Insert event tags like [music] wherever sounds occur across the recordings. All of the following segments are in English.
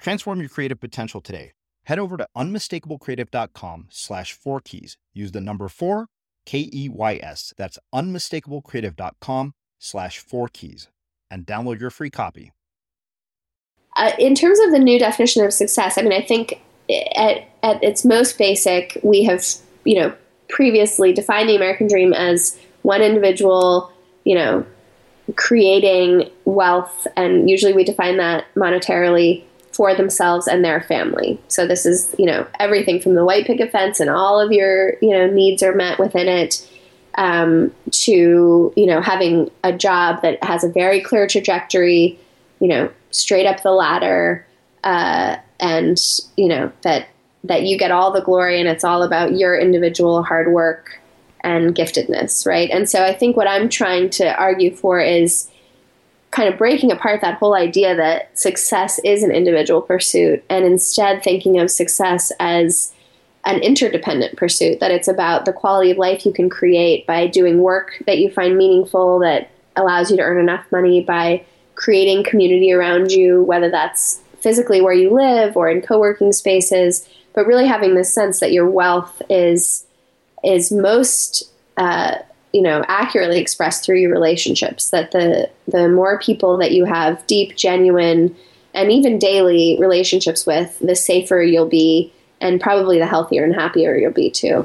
Transform your creative potential today. Head over to unmistakablecreative.com slash four keys. Use the number four, K E Y S. That's unmistakablecreative.com slash four keys and download your free copy. Uh, in terms of the new definition of success, I mean, I think at, at its most basic, we have, you know, previously defined the American dream as one individual, you know, creating wealth, and usually we define that monetarily for themselves and their family. So this is, you know, everything from the white picket fence and all of your, you know, needs are met within it um, to, you know, having a job that has a very clear trajectory, you know, straight up the ladder, uh, and, you know, that that you get all the glory and it's all about your individual hard work and giftedness, right? And so I think what I'm trying to argue for is kind of breaking apart that whole idea that success is an individual pursuit and instead thinking of success as an interdependent pursuit, that it's about the quality of life you can create by doing work that you find meaningful, that allows you to earn enough money by creating community around you, whether that's physically where you live or in co-working spaces, but really having this sense that your wealth is is most uh, you know accurately expressed through your relationships that the the more people that you have deep genuine and even daily relationships with the safer you'll be and probably the healthier and happier you'll be too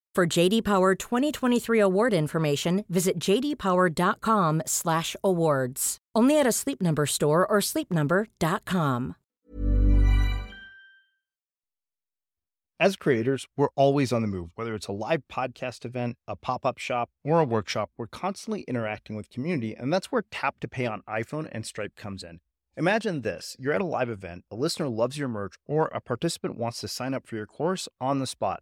For JD Power 2023 award information, visit jdpower.com/awards. Only at a Sleep Number store or sleepnumber.com. As creators, we're always on the move. Whether it's a live podcast event, a pop-up shop, or a workshop, we're constantly interacting with community, and that's where Tap to Pay on iPhone and Stripe comes in. Imagine this: you're at a live event, a listener loves your merch, or a participant wants to sign up for your course on the spot.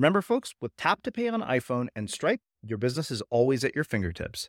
Remember, folks, with Tap to Pay on iPhone and Stripe, your business is always at your fingertips.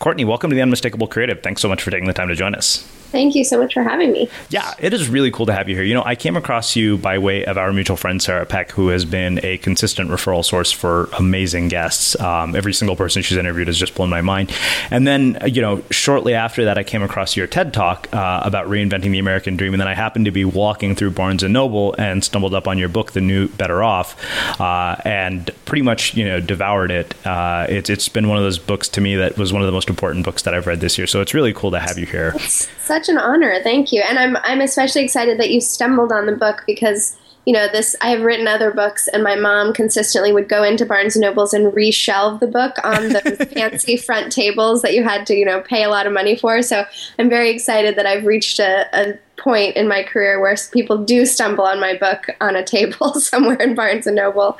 Courtney, welcome to the Unmistakable Creative. Thanks so much for taking the time to join us. Thank you so much for having me. Yeah, it is really cool to have you here. You know, I came across you by way of our mutual friend, Sarah Peck, who has been a consistent referral source for amazing guests. Um, every single person she's interviewed has just blown my mind. And then, you know, shortly after that, I came across your TED talk uh, about reinventing the American dream. And then I happened to be walking through Barnes and Noble and stumbled up on your book, The New Better Off, uh, and pretty much, you know, devoured it. Uh, it's, it's been one of those books to me that was one of the most important books that I've read this year. So it's really cool to have you here. It's such an honor. Thank you. And I'm I'm especially excited that you stumbled on the book because you know this I have written other books and my mom consistently would go into Barnes and Nobles and reshelve the book on those [laughs] fancy front tables that you had to, you know, pay a lot of money for. So I'm very excited that I've reached a, a point in my career where people do stumble on my book on a table [laughs] somewhere in Barnes and Noble.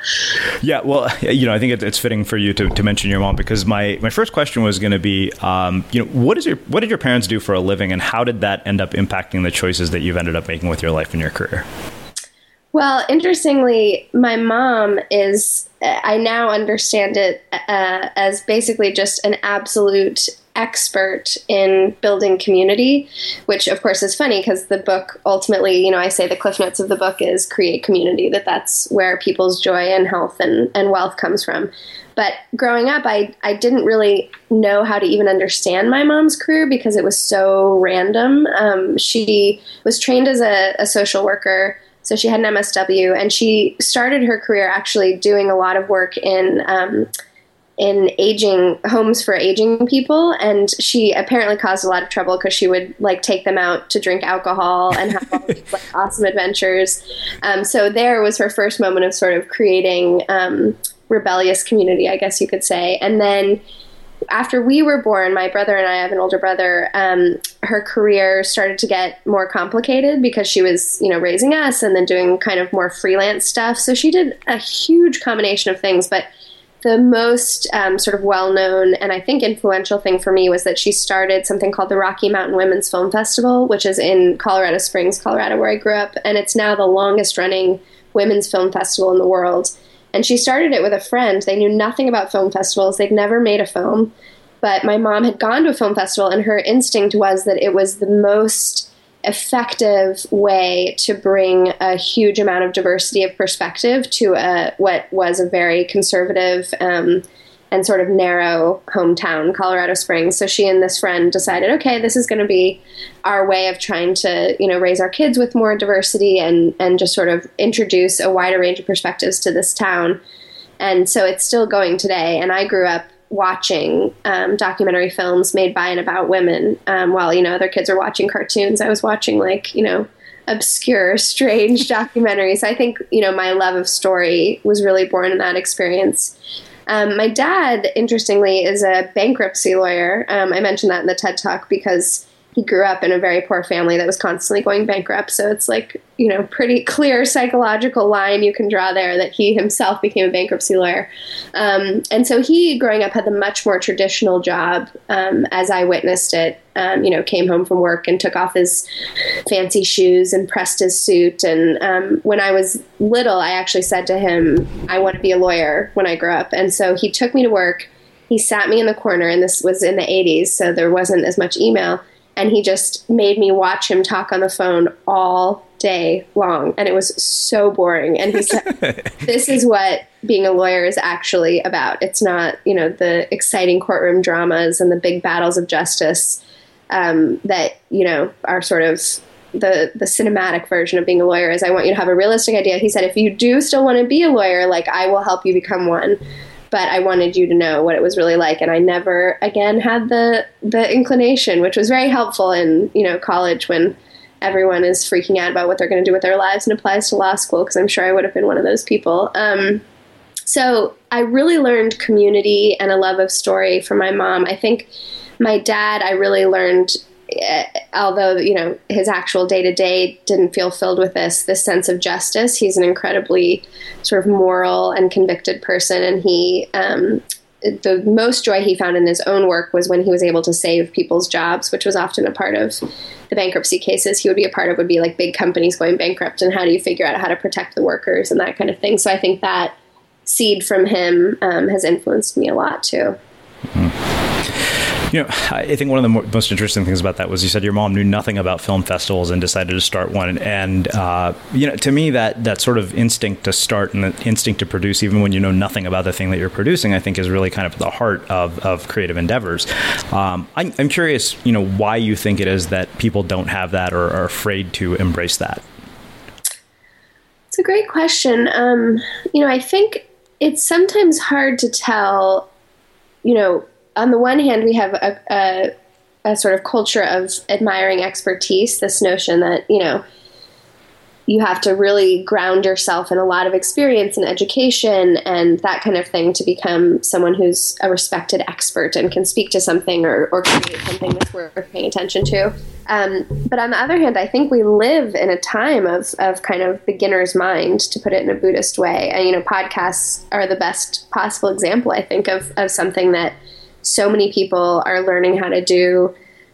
Yeah, well, you know, I think it's fitting for you to, to mention your mom because my, my first question was going to be, um, you know, what is your what did your parents do for a living, and how did that end up impacting the choices that you've ended up making with your life and your career? Well, interestingly, my mom is, I now understand it uh, as basically just an absolute expert in building community, which of course is funny because the book ultimately, you know, I say the cliff notes of the book is create community, that that's where people's joy and health and, and wealth comes from. But growing up, I, I didn't really know how to even understand my mom's career because it was so random. Um, she was trained as a, a social worker so she had an MSW, and she started her career actually doing a lot of work in um, in aging homes for aging people. And she apparently caused a lot of trouble because she would like take them out to drink alcohol and have all these like [laughs] awesome adventures. Um, so there was her first moment of sort of creating um, rebellious community, I guess you could say. And then after we were born, my brother and I have an older brother. Um, her career started to get more complicated because she was, you know, raising us and then doing kind of more freelance stuff. So she did a huge combination of things. But the most um, sort of well-known and I think influential thing for me was that she started something called the Rocky Mountain Women's Film Festival, which is in Colorado Springs, Colorado, where I grew up, and it's now the longest-running women's film festival in the world. And she started it with a friend. They knew nothing about film festivals, they'd never made a film. But my mom had gone to a film festival, and her instinct was that it was the most effective way to bring a huge amount of diversity of perspective to a, what was a very conservative um, and sort of narrow hometown, Colorado Springs. So she and this friend decided, okay, this is going to be our way of trying to, you know, raise our kids with more diversity and and just sort of introduce a wider range of perspectives to this town. And so it's still going today. And I grew up watching um, documentary films made by and about women um, while you know other kids are watching cartoons. I was watching like you know obscure, [laughs] strange documentaries. I think you know my love of story was really born in that experience. Um, my dad, interestingly, is a bankruptcy lawyer. Um, I mentioned that in the TED Talk because he grew up in a very poor family that was constantly going bankrupt. So it's like, you know, pretty clear [laughs] psychological line you can draw there that he himself became a bankruptcy lawyer. Um, and so he, growing up, had the much more traditional job um, as I witnessed it. Um, you know, came home from work and took off his fancy shoes and pressed his suit. And um, when I was little, I actually said to him, I want to be a lawyer when I grow up. And so he took me to work. He sat me in the corner, and this was in the 80s, so there wasn't as much email and he just made me watch him talk on the phone all day long and it was so boring. And he [laughs] said this is what being a lawyer is actually about. It's not you know the exciting courtroom dramas and the big battles of justice um, that you know are sort of the the cinematic version of being a lawyer is i want you to have a realistic idea. He said if you do still want to be a lawyer like i will help you become one but I wanted you to know what it was really like. And I never again had the the inclination, which was very helpful in you know college when everyone is freaking out about what they're going to do with their lives and applies to law school because I'm sure I would have been one of those people. Um, so I really learned community and a love of story from my mom. I think my dad, I really learned although you know his actual day to day didn't feel filled with this this sense of justice, he's an incredibly sort of moral and convicted person, and he. Um, the most joy he found in his own work was when he was able to save people's jobs, which was often a part of the bankruptcy cases he would be a part of would be like big companies going bankrupt and how do you figure out how to protect the workers and that kind of thing. So I think that seed from him um, has influenced me a lot too. Mm-hmm. You know, I think one of the most interesting things about that was you said your mom knew nothing about film festivals and decided to start one. And uh, you know, to me, that that sort of instinct to start and the instinct to produce, even when you know nothing about the thing that you're producing, I think is really kind of the heart of, of creative endeavors. Um, I, I'm curious, you know, why you think it is that people don't have that or are afraid to embrace that. It's a great question. Um, you know, I think it's sometimes hard to tell. You know, on the one hand, we have a, a, a sort of culture of admiring expertise, this notion that, you know, you have to really ground yourself in a lot of experience and education and that kind of thing to become someone who's a respected expert and can speak to something or, or create something that's worth paying attention to. Um, but on the other hand, I think we live in a time of, of kind of beginner's mind, to put it in a Buddhist way. And, you know, podcasts are the best possible example, I think, of, of something that – so many people are learning how to do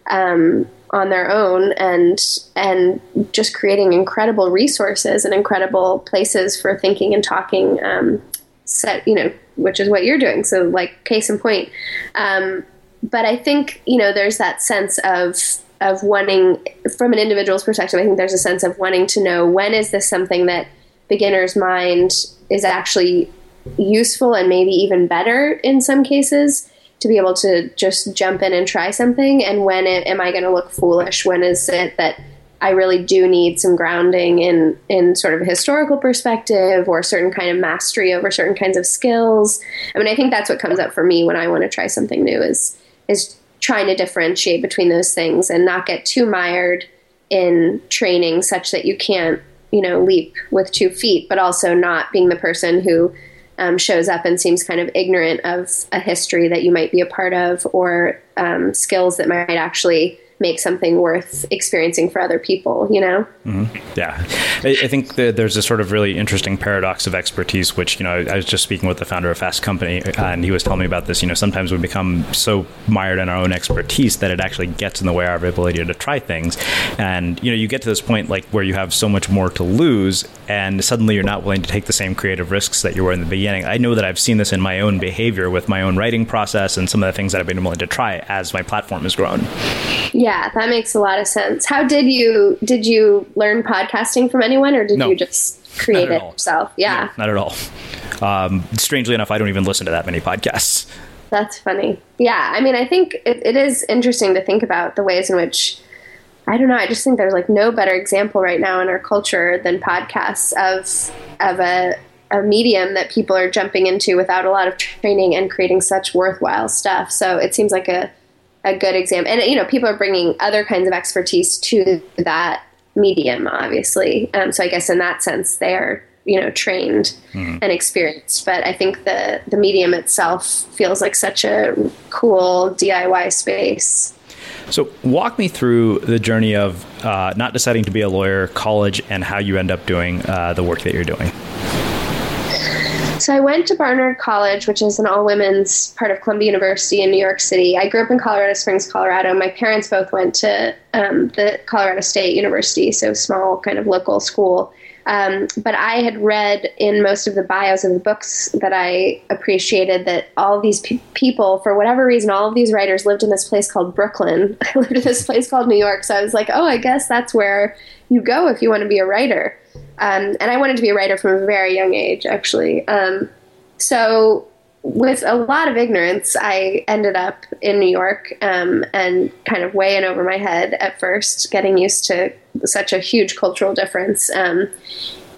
um, on their own and and just creating incredible resources and incredible places for thinking and talking um, set you know which is what you're doing. So like case in point um, but i think you know there's that sense of of wanting from an individual's perspective i think there's a sense of wanting to know when is this something that beginner's mind is actually useful and maybe even better in some cases to be able to just jump in and try something? And when it, am i going to look foolish? When is it that i really do need some grounding in in sort of a historical perspective or a certain kind of mastery over certain kinds of skills? I mean i think that's what comes up for me when i want to try something new is is trying to differentiate between those things and not get too mired in training such that you can't you know leap with two feet but also not being the person who um, shows up and seems kind of ignorant of a history that you might be a part of or um, skills that might actually make something worth experiencing for other people, you know? Mm-hmm. Yeah. I, I think there's a sort of really interesting paradox of expertise, which, you know, I was just speaking with the founder of Fast Company, and he was telling me about this. You know, sometimes we become so mired in our own expertise that it actually gets in the way of our ability to try things. And, you know, you get to this point like where you have so much more to lose, and suddenly you're not willing to take the same creative risks that you were in the beginning. I know that I've seen this in my own behavior with my own writing process and some of the things that I've been willing to try as my platform has grown. Yeah yeah, that makes a lot of sense. How did you did you learn podcasting from anyone, or did no, you just create it yourself? Yeah, no, not at all. Um, strangely enough, I don't even listen to that many podcasts. That's funny. Yeah, I mean, I think it, it is interesting to think about the ways in which I don't know. I just think there's like no better example right now in our culture than podcasts of of a a medium that people are jumping into without a lot of training and creating such worthwhile stuff. So it seems like a a good example. And you know, people are bringing other kinds of expertise to that medium, obviously. Um, so I guess in that sense, they are you know trained mm. and experienced. But I think the the medium itself feels like such a cool DIY space. So, walk me through the journey of uh, not deciding to be a lawyer, college, and how you end up doing uh, the work that you're doing. So I went to Barnard College, which is an all women's part of Columbia University in New York City. I grew up in Colorado Springs, Colorado. My parents both went to um, the Colorado State University, so small kind of local school. Um, but I had read in most of the bios of the books that I appreciated that all these pe- people, for whatever reason, all of these writers lived in this place called Brooklyn. [laughs] I lived in this place called New York. So I was like, oh, I guess that's where you go if you want to be a writer. Um, and I wanted to be a writer from a very young age, actually. Um, so with a lot of ignorance, I ended up in New York um, and kind of way in over my head at first, getting used to such a huge cultural difference. Um,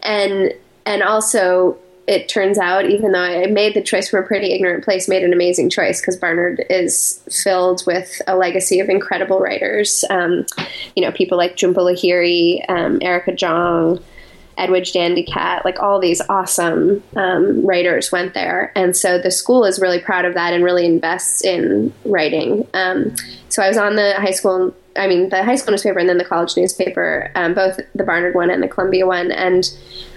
and and also, it turns out, even though I made the choice from a pretty ignorant place, made an amazing choice because Barnard is filled with a legacy of incredible writers. Um, you know, people like Jhumpa Lahiri, um, Erica Jong. Edwidge Danticat, like all these awesome um, writers went there. And so the school is really proud of that and really invests in writing. Um, so I was on the high school, I mean, the high school newspaper and then the college newspaper, um, both the Barnard one and the Columbia one. And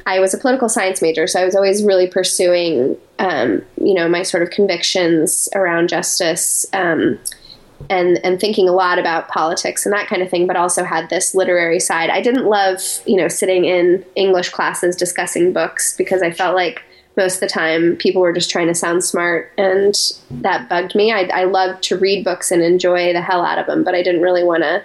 I was a political science major, so I was always really pursuing, um, you know, my sort of convictions around justice um, and and thinking a lot about politics and that kind of thing, but also had this literary side. I didn't love, you know, sitting in English classes discussing books because I felt like most of the time people were just trying to sound smart and that bugged me. I, I loved to read books and enjoy the hell out of them, but I didn't really want to,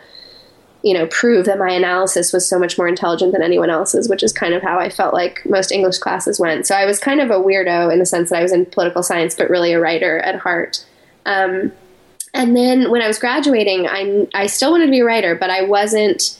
you know, prove that my analysis was so much more intelligent than anyone else's, which is kind of how I felt like most English classes went. So I was kind of a weirdo in the sense that I was in political science, but really a writer at heart. Um, and then when I was graduating, I I still wanted to be a writer, but I wasn't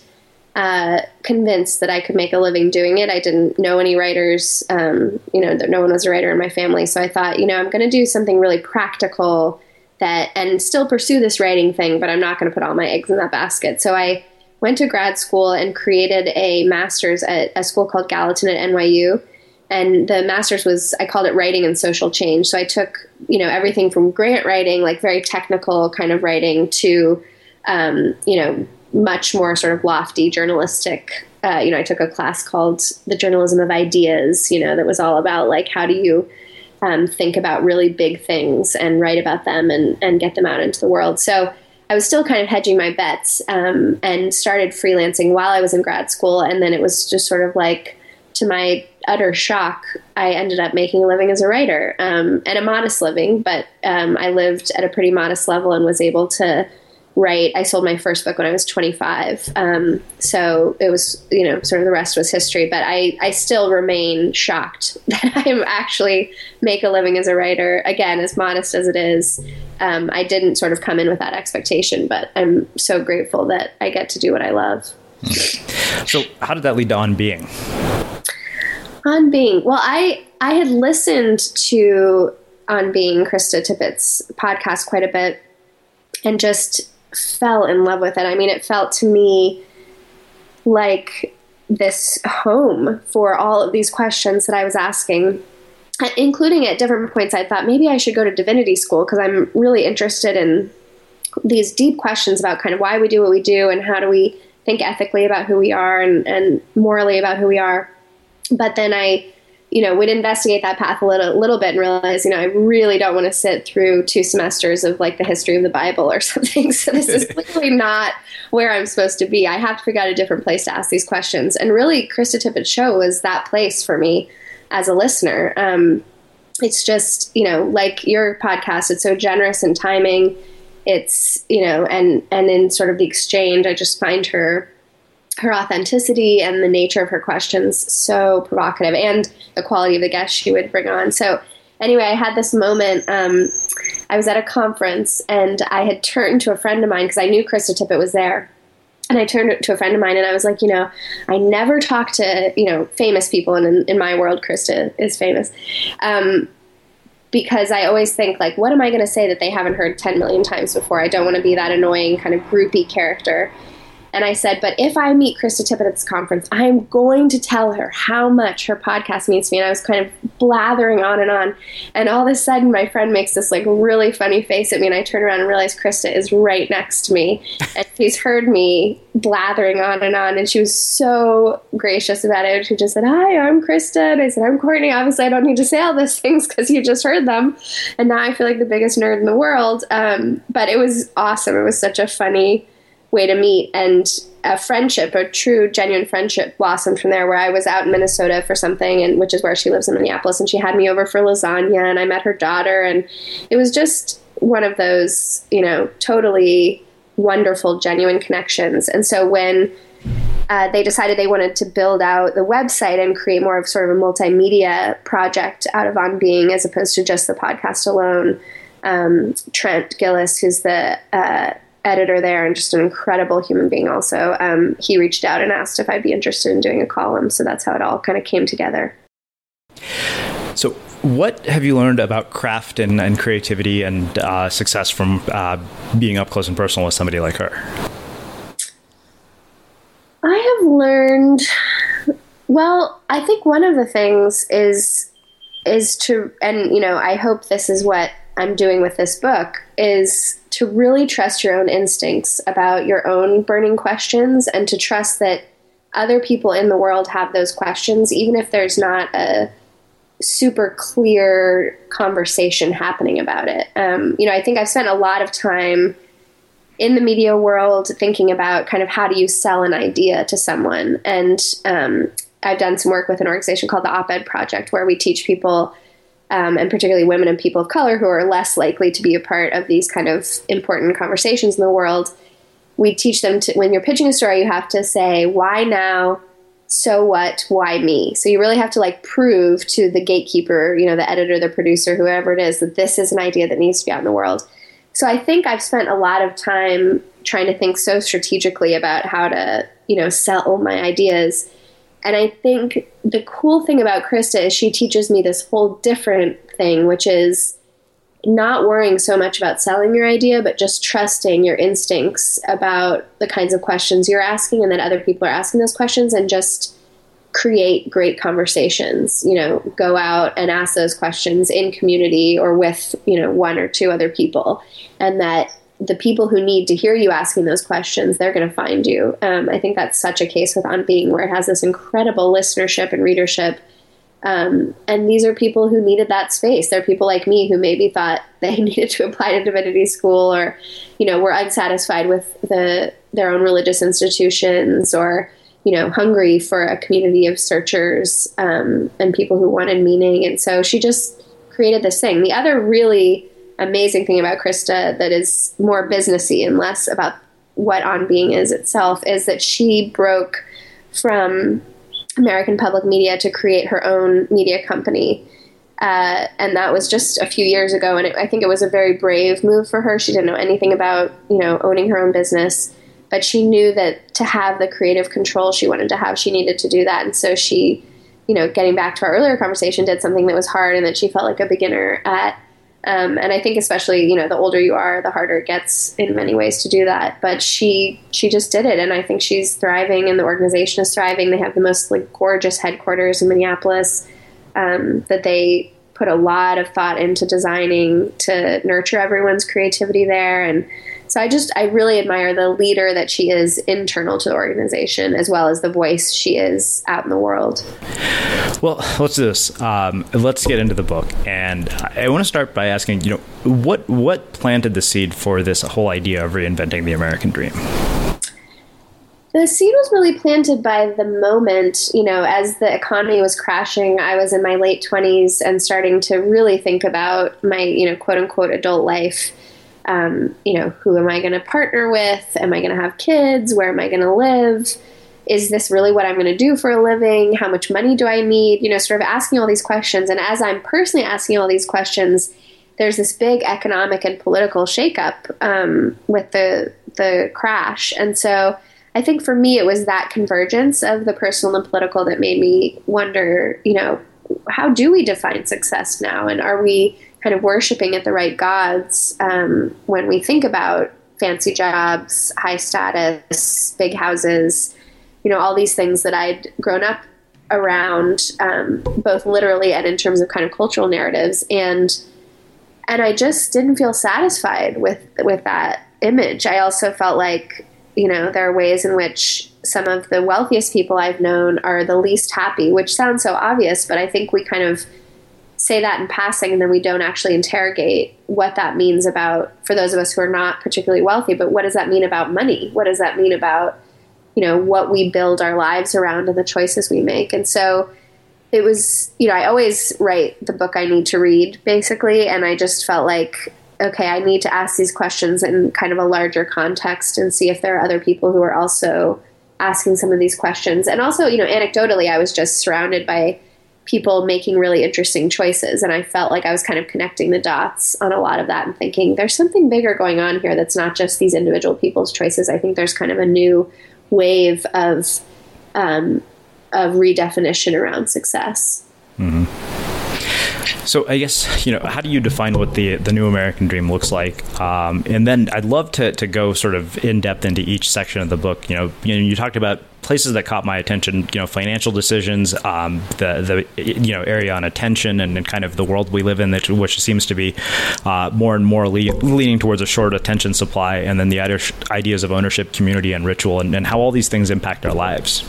uh, convinced that I could make a living doing it. I didn't know any writers. Um, you know, no one was a writer in my family, so I thought, you know, I'm going to do something really practical that and still pursue this writing thing, but I'm not going to put all my eggs in that basket. So I went to grad school and created a master's at a school called Gallatin at NYU and the master's was i called it writing and social change so i took you know everything from grant writing like very technical kind of writing to um, you know much more sort of lofty journalistic uh, you know i took a class called the journalism of ideas you know that was all about like how do you um, think about really big things and write about them and, and get them out into the world so I was still kind of hedging my bets um, and started freelancing while I was in grad school. And then it was just sort of like, to my utter shock, I ended up making a living as a writer um, and a modest living, but um, I lived at a pretty modest level and was able to write. I sold my first book when I was 25. Um, so it was, you know, sort of the rest was history, but I, I still remain shocked [laughs] that I actually make a living as a writer. Again, as modest as it is, um, I didn't sort of come in with that expectation, but I'm so grateful that I get to do what I love. So, how did that lead to On Being? On Being. Well, I I had listened to On Being Krista Tippett's podcast quite a bit and just fell in love with it. I mean, it felt to me like this home for all of these questions that I was asking, including at different points. I thought maybe I should go to divinity school because I'm really interested in these deep questions about kind of why we do what we do and how do we think ethically about who we are and, and morally about who we are. But then I, you know, would investigate that path a little, little bit and realize, you know, I really don't want to sit through two semesters of like the history of the Bible or [laughs] something. So this is [laughs] clearly not where I'm supposed to be. I have to figure out a different place to ask these questions. And really, Krista Tippett's show was that place for me as a listener. Um, it's just, you know, like your podcast, it's so generous in timing. It's, you know, and and in sort of the exchange, I just find her her authenticity and the nature of her questions so provocative and the quality of the guests she would bring on. So anyway, I had this moment. Um, I was at a conference and I had turned to a friend of mine because I knew Krista Tippett was there. and I turned to a friend of mine and I was like, you know, I never talk to, you know, famous people. And in, in my world, Krista is famous. Um, because I always think like, what am I going to say that they haven't heard 10 million times before? I don't want to be that annoying kind of groupie character. And I said, but if I meet Krista Tippett at this conference, I'm going to tell her how much her podcast means to me. And I was kind of blathering on and on. And all of a sudden, my friend makes this like really funny face at me. And I turn around and realize Krista is right next to me. [laughs] And she's heard me blathering on and on. And she was so gracious about it. She just said, Hi, I'm Krista. And I said, I'm Courtney. Obviously, I don't need to say all those [laughs] things because you just heard them. And now I feel like the biggest nerd in the world. Um, but it was awesome. It was such a funny way to meet and a friendship, a true, genuine friendship blossomed from there. Where I was out in Minnesota for something, and which is where she lives in Minneapolis, and she had me over for lasagna, and I met her daughter, and it was just one of those, you know, totally wonderful, genuine connections. And so when uh, they decided they wanted to build out the website and create more of sort of a multimedia project out of On Being as opposed to just the podcast alone. Um, Trent Gilliss who's the uh, editor there and just an incredible human being also. Um, he reached out and asked if i'd be interested in doing a column. So that's how it all kind of came together. So what have you learned about craft and, and creativity and uh, success from uh, being up close and personal with somebody like her? I have learned well i think one of the things is is to and you know i hope this is what i'm doing with this book is to really trust your own instincts about your own burning questions and to trust that other people in the world have those questions, even if there's not a super clear conversation happening about it. Um, you know, I think I've spent a lot of time in the media world thinking about kind of how do you sell an idea to someone. And um, I've done some work with an organization called the Op Ed Project where we teach people um, and particularly women and people of color who are less likely to be a part of these kind of important conversations in the world, we teach them to when you're pitching a story, you have to say, why now? So what? Why me? So you really have to like prove to the gatekeeper, you know, the editor, the producer, whoever it is, that this is an idea that needs to be out in the world. So I think I've spent a lot of time trying to think so strategically about how to, you know, sell my ideas and I think the cool thing about Krista is she teaches me this whole different thing, which is not worrying so much about selling your idea, but just trusting your instincts about the kinds of questions you're asking and that other people are asking those questions and just create great conversations. You know, go out and ask those questions in community or with, you know, one or two other people. And that the people who need to hear you asking those questions, they're going to find you. Um, I think that's such a case with On Being, where it has this incredible listenership and readership. Um, and these are people who needed that space. They're people like me who maybe thought [laughs] they needed to apply to divinity school, or you know, were unsatisfied with the their own religious institutions, or you know, hungry for a community of searchers um, and people who wanted meaning. And so she just created this thing. The other really amazing thing about Krista that is more businessy and less about what On Being is itself is that she broke from American public media to create her own media company. Uh, and that was just a few years ago, and it, I think it was a very brave move for her. She didn't know anything about, you know, owning her own business, but she knew that to have the creative control she wanted to have, she needed to do that. And so she, you know, getting back to our earlier conversation, did something that was hard and that she felt like a beginner at, um, and I think especially you know the older you are, the harder it gets in many ways to do that. But she she just did it, and I think she's thriving, and the organization is thriving. They have the most like gorgeous headquarters in Minneapolis um, that they put a lot of thought into designing to nurture everyone's creativity there and so I just I really admire the leader that she is internal to the organization as well as the voice she is out in the world. Well, let's do this. Um, let's get into the book, and I want to start by asking, you know, what what planted the seed for this whole idea of reinventing the American dream? The seed was really planted by the moment, you know, as the economy was crashing. I was in my late 20s and starting to really think about my, you know, quote unquote adult life um, you know, who am I going to partner with? Am I going to have kids? Where am I going to live? Is this really what I'm going to do for a living? How much money do I need? You know, sort of asking all these questions. And as I'm personally asking all these questions, there's this big economic and political shakeup um, with the the crash. And so I think for me, it was that convergence of the personal and political that made me wonder, you know, how do we define success now? And are we kind of worshiping at the right gods um, when we think about fancy jobs, high status, big houses, you know, all these things that I'd grown up around, um, both literally and in terms of kind of cultural narratives. And and I just didn't feel satisfied with with that image. I also felt like, you know, there are ways in which some of the wealthiest people I've known are the least happy, which sounds so obvious, but I think we kind of say that in passing and then we don't actually interrogate what that means about for those of us who are not particularly wealthy but what does that mean about money? What does that mean about you know what we build our lives around and the choices we make? And so it was you know i always write the book i need to read basically and i just felt like okay i need to ask these questions in kind of a larger context and see if there are other people who are also asking some of these questions. And also you know anecdotally i was just surrounded by people making really interesting choices and i felt like i was kind of connecting the dots on a lot of that and thinking there's something bigger going on here that's not just these individual people's choices i think there's kind of a new wave of um, of redefinition around success. Mm-hmm. So I guess you know how do you define what the the new American dream looks like? Um, and then I'd love to to go sort of in depth into each section of the book. You know, you, know, you talked about places that caught my attention. You know, financial decisions, um, the the you know area on attention, and, and, kind of the world we live in, that which seems to be uh, more and more le- leaning towards a short attention supply, and then the ideas of ownership, community, and ritual, and, and how all these things impact our lives.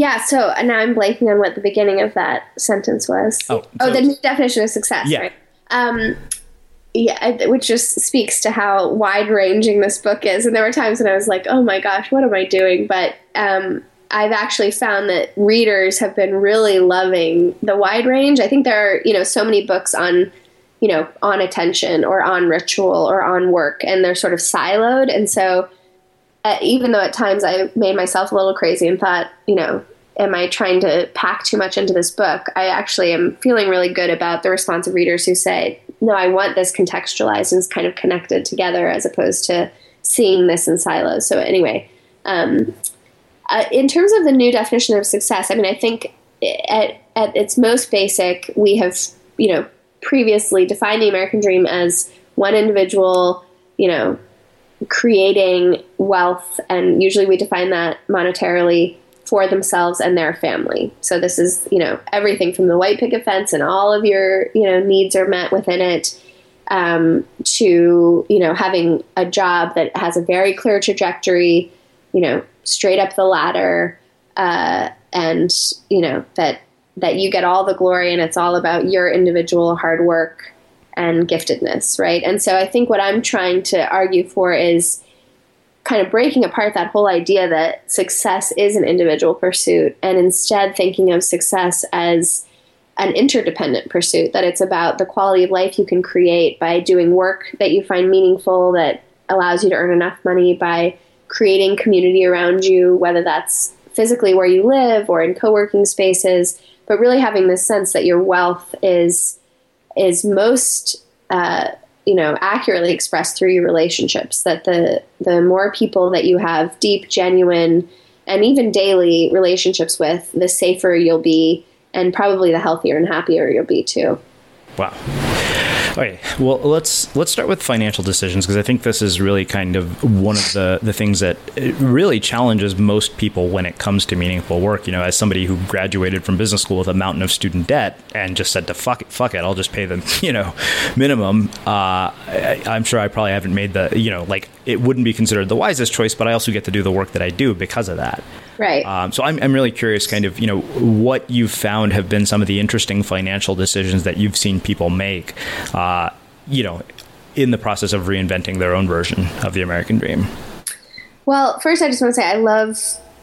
Yeah, so now I'm blanking on what the beginning of that sentence was. Oh, oh the definition of success, yeah. right? Um, yeah, which just speaks to how wide ranging this book is. And there were times when I was like, oh my gosh, what am I doing? But um, I've actually found that readers have been really loving the wide range. I think there are, you know, so many books on, you know, on attention or on ritual or on work, and they're sort of siloed. And so even though at times I made myself a little crazy and thought, you know, am I trying to pack too much into this book? I actually am feeling really good about the response of readers who say, no, I want this contextualized and kind of connected together as opposed to seeing this in silos. So, anyway, um, uh, in terms of the new definition of success, I mean, I think at, at its most basic, we have, you know, previously defined the American dream as one individual, you know, creating wealth, and usually we define that monetarily for themselves and their family. So this is, you know, everything from the white picket fence and all of your, you know, needs are met within it. Um, to you know having a job that has a very clear trajectory, you know, straight up the ladder, uh, and you know that that you get all the glory and it's all about your individual hard work and giftedness, right? And so I think what I'm trying to argue for is kind of breaking apart that whole idea that success is an individual pursuit and instead thinking of success as an interdependent pursuit, that it's about the quality of life you can create by doing work that you find meaningful, that allows you to earn enough money by creating community around you, whether that's physically where you live or in co working spaces, but really having this sense that your wealth is is most uh, you know accurately expressed through your relationships that the the more people that you have deep genuine and even daily relationships with the safer you'll be and probably the healthier and happier you'll be too. Wow Okay, well let's let's start with financial decisions because I think this is really kind of one of the the things that really challenges most people when it comes to meaningful work. You know, as somebody who graduated from business school with a mountain of student debt and just said to fuck it, fuck it, I'll just pay them, [laughs] you know, minimum. Uh, I, I'm sure I probably haven't made the, you know, like it wouldn't be considered the wisest choice, but I also get to do the work that I do because of that. Right. Um, so I'm, I'm really curious, kind of, you know, what you've found have been some of the interesting financial decisions that you've seen people make, uh, you know, in the process of reinventing their own version of the American dream. Well, first, I just want to say I love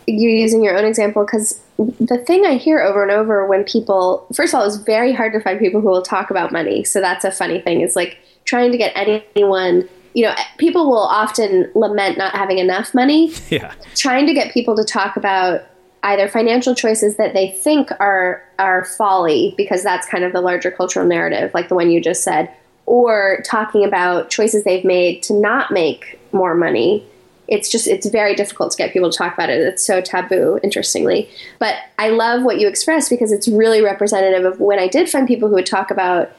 you using your own example because the thing I hear over and over when people, first of all, it's very hard to find people who will talk about money. So that's a funny thing. It's like trying to get anyone you know, people will often lament not having enough money. [laughs] Yeah. Trying to get people to talk about either financial choices that they think are are folly because that's kind of the larger cultural narrative, like the one you just said, or talking about choices they've made to not make more money it's just it's very difficult to get people to talk about it. It's so taboo, interestingly. But I love what you expressed because it's really representative of when I did find people who would talk about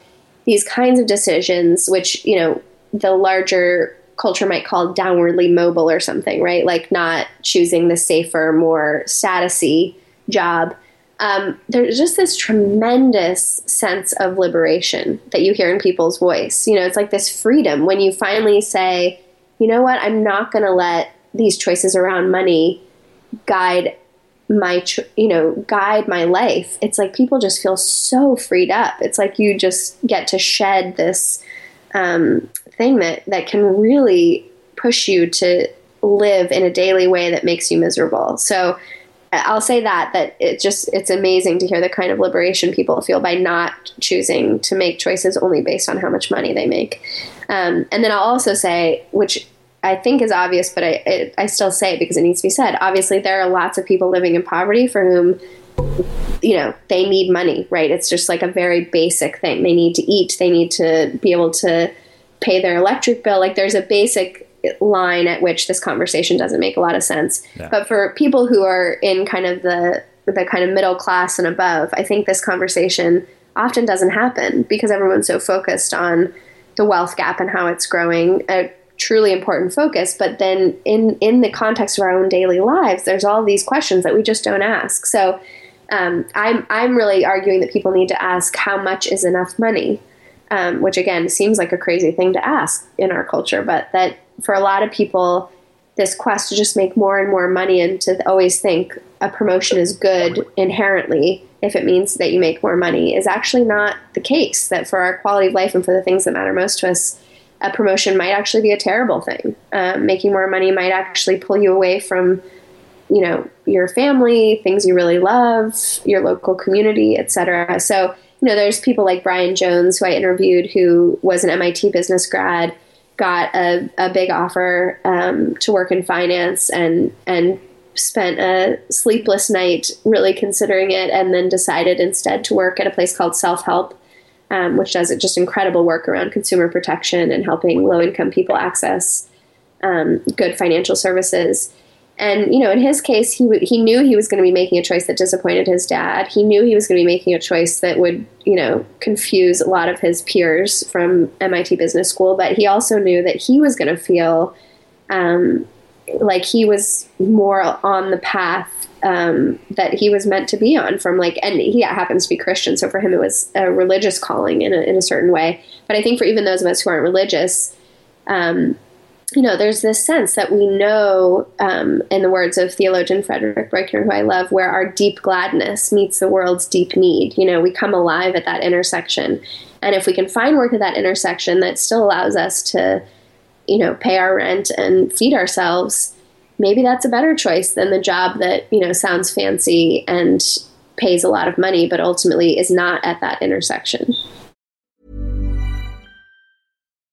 these kinds of decisions, which you know the larger culture might call downwardly mobile or something, right? Like not choosing the safer, more statusy job. Um, there's just this tremendous sense of liberation that you hear in people's voice. You know, it's like this freedom when you finally say, you know what, I'm not going to let these choices around money guide my you know guide my life it's like people just feel so freed up it's like you just get to shed this um, that that can really push you to live in a daily way that makes you miserable so I'll say that that it just it's amazing to hear the kind of liberation people feel by not choosing to make choices only based on how much money they make. Um, and then I'll also say, which I think is obvious, but I it, I still say it because it needs to be said. Obviously, there are lots of people living in poverty for whom you know they need money, right? It's just like a very basic thing. They need to eat. They need to be able to pay their electric bill. Like there's a basic line at which this conversation doesn't make a lot of sense. Yeah. But for people who are in kind of the the kind of middle class and above, I think this conversation often doesn't happen because everyone's so focused on the wealth gap and how it's growing. A truly important focus, but then in in the context of our own daily lives, there's all these questions that we just don't ask. So um, I'm I'm really arguing that people need to ask how much is enough money, um, which again seems like a crazy thing to ask in our culture, but that for a lot of people, this quest to just make more and more money and to always think a promotion is good inherently if it means that you make more money is actually not the case. That for our quality of life and for the things that matter most to us, a promotion might actually be a terrible thing. Um, making more money might actually pull you away from, you know, your family, things you really love, your local community, etc. So, you know, there's people like Brian Jones, who I interviewed, who was an MIT business grad got a, a big offer um, to work in finance and and spent a sleepless night really considering it and then decided instead to work at a place called self help um, which does just incredible work around consumer protection and helping low income people access um, good financial services and you know, in his case, he w- he knew he was going to be making a choice that disappointed his dad. He knew he was going to be making a choice that would you know confuse a lot of his peers from MIT Business School. But he also knew that he was going to feel um, like he was more on the path um, that he was meant to be on from like and he happens to be christian so for him it was a religious calling in a, in a certain way but i think for even those of us who aren't religious um, you know, there's this sense that we know, um, in the words of theologian Frederick Buechner, who I love, where our deep gladness meets the world's deep need. You know, we come alive at that intersection. And if we can find work at that intersection that still allows us to, you know, pay our rent and feed ourselves, maybe that's a better choice than the job that, you know, sounds fancy and pays a lot of money, but ultimately is not at that intersection.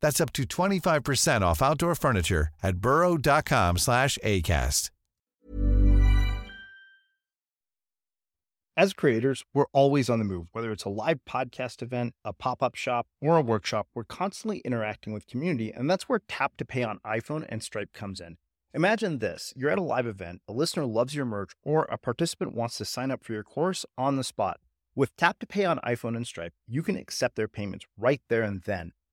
That's up to 25% off outdoor furniture at burrow.com slash ACAST. As creators, we're always on the move. Whether it's a live podcast event, a pop-up shop, or a workshop, we're constantly interacting with community, and that's where Tap to Pay on iPhone and Stripe comes in. Imagine this. You're at a live event, a listener loves your merch, or a participant wants to sign up for your course on the spot. With Tap to Pay on iPhone and Stripe, you can accept their payments right there and then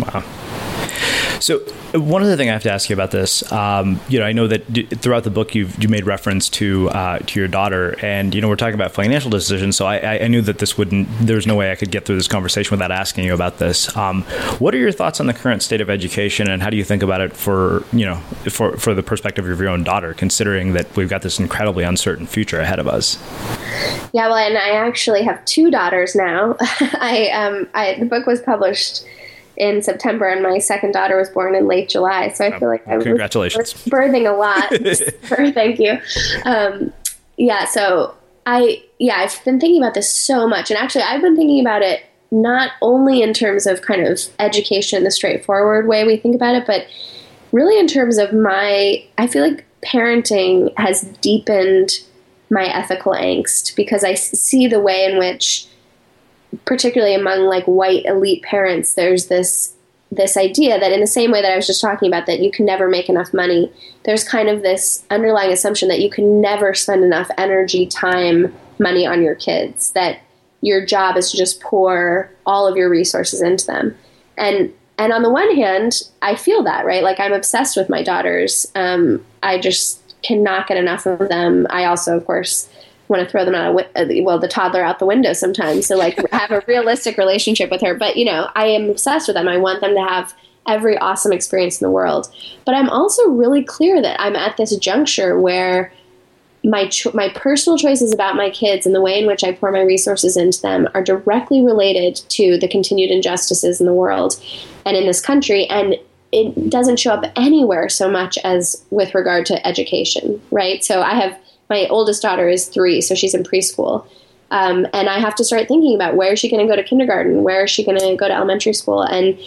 Wow. So one other thing I have to ask you about this, um, you know, I know that d- throughout the book you've you made reference to uh, to your daughter, and you know we're talking about financial decisions. So I, I, knew that this wouldn't. There's no way I could get through this conversation without asking you about this. Um, what are your thoughts on the current state of education, and how do you think about it for you know for for the perspective of your own daughter, considering that we've got this incredibly uncertain future ahead of us? Yeah, well, and I actually have two daughters now. [laughs] I um, I the book was published in September, and my second daughter was born in late July. So I feel like I was congratulations birthing a lot. [laughs] [laughs] Thank you. Um, yeah, so I yeah I've been thinking about this so much, and actually I've been thinking about it not only in terms of kind of education, the straightforward way we think about it, but really in terms of my I feel like parenting has deepened my ethical angst because I see the way in which particularly among like white elite parents, there's this this idea that in the same way that I was just talking about that you can never make enough money, there's kind of this underlying assumption that you can never spend enough energy, time, money on your kids, that your job is to just pour all of your resources into them. And and on the one hand, I feel that, right? Like I'm obsessed with my daughters. Um, I just cannot get enough of them. I also, of course, want to throw them out of uh, well the toddler out the window sometimes so like [laughs] have a realistic relationship with her. But you know i am obsessed with them. I want them to have every awesome experience in the world. But i'm also really clear that i'm at this juncture where my cho- my personal choices about my kids and the way in which I pour my resources into them are directly related to the continued injustices in the world and in this country and it doesn't show up anywhere so much as with regard to education right? So i have my oldest daughter is three, so she's in preschool. Um, and I have to start thinking about where is she going to go to kindergarten, where is she going to go to elementary school, and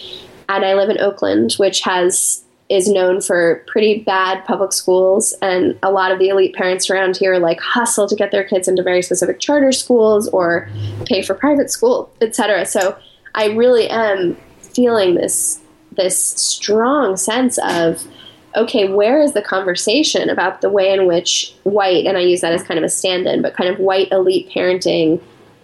and I live in Oakland, which has is known for pretty bad public schools, and a lot of the elite parents around here like hustle to get their kids into very specific charter schools or pay for private school, etc. So I really am feeling this this strong sense of okay, where is the conversation about the way in which white, and I use that as kind of a stand in, but kind of white elite parenting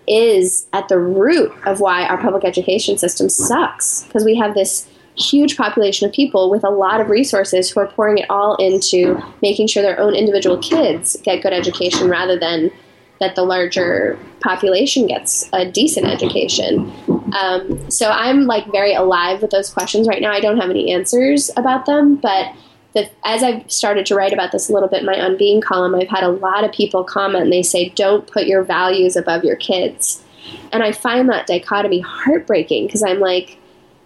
is at the root of why our public education system sucks? Because we have this huge population of people with a lot of resources who are pouring it all into making sure their own individual kids get good education rather than that the larger population gets a decent education. Um, so I'm like very alive with those questions right now. I don't have any answers about them, but that as I've started to write about this a little bit in my On Being column, I've had a lot of people comment and they say, don't put your values above your kids. And I find that dichotomy heartbreaking because I'm like,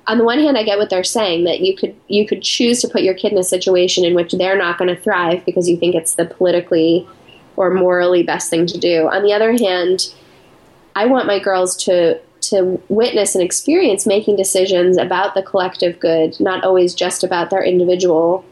on the one hand, I get what they're saying that you could you could choose to put your kid in a situation in which they're not going to thrive because you think it's the politically or morally best thing to do. On the other hand, I want my girls to to witness and experience making decisions about the collective good, not always just about their individual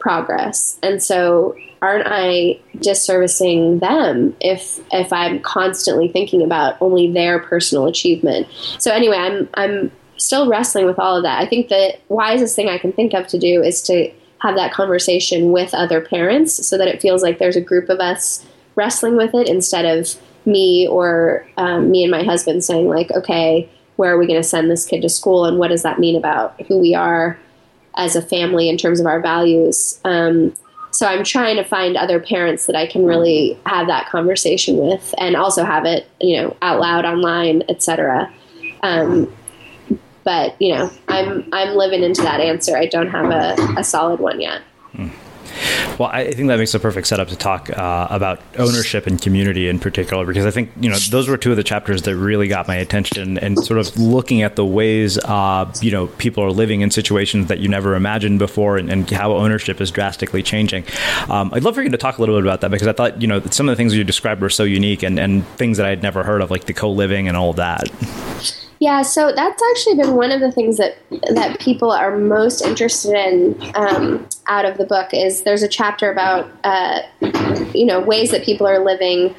progress. And so aren't I disservicing them if if I'm constantly thinking about only their personal achievement? So anyway, I'm I'm still wrestling with all of that. I think the wisest thing I can think of to do is to have that conversation with other parents so that it feels like there's a group of us wrestling with it instead of me or um, me and my husband saying like, okay, where are we going to send this kid to school and what does that mean about who we are as a family in terms of our values? Um, so I'm trying to find other parents that I can really have that conversation with and also have it, you know, out loud online, etc. Um, but you know, I'm I'm living into that answer. I don't have a, a solid one yet. Mm. Well, I think that makes a perfect setup to talk uh, about ownership and community in particular, because I think you know those were two of the chapters that really got my attention, and sort of looking at the ways uh, you know people are living in situations that you never imagined before, and, and how ownership is drastically changing. Um, I'd love for you to talk a little bit about that because I thought you know some of the things you described were so unique and, and things that I'd never heard of, like the co living and all of that. Yeah, so that's actually been one of the things that that people are most interested in um, out of the book. Is there's a chapter about uh, you know ways that people are living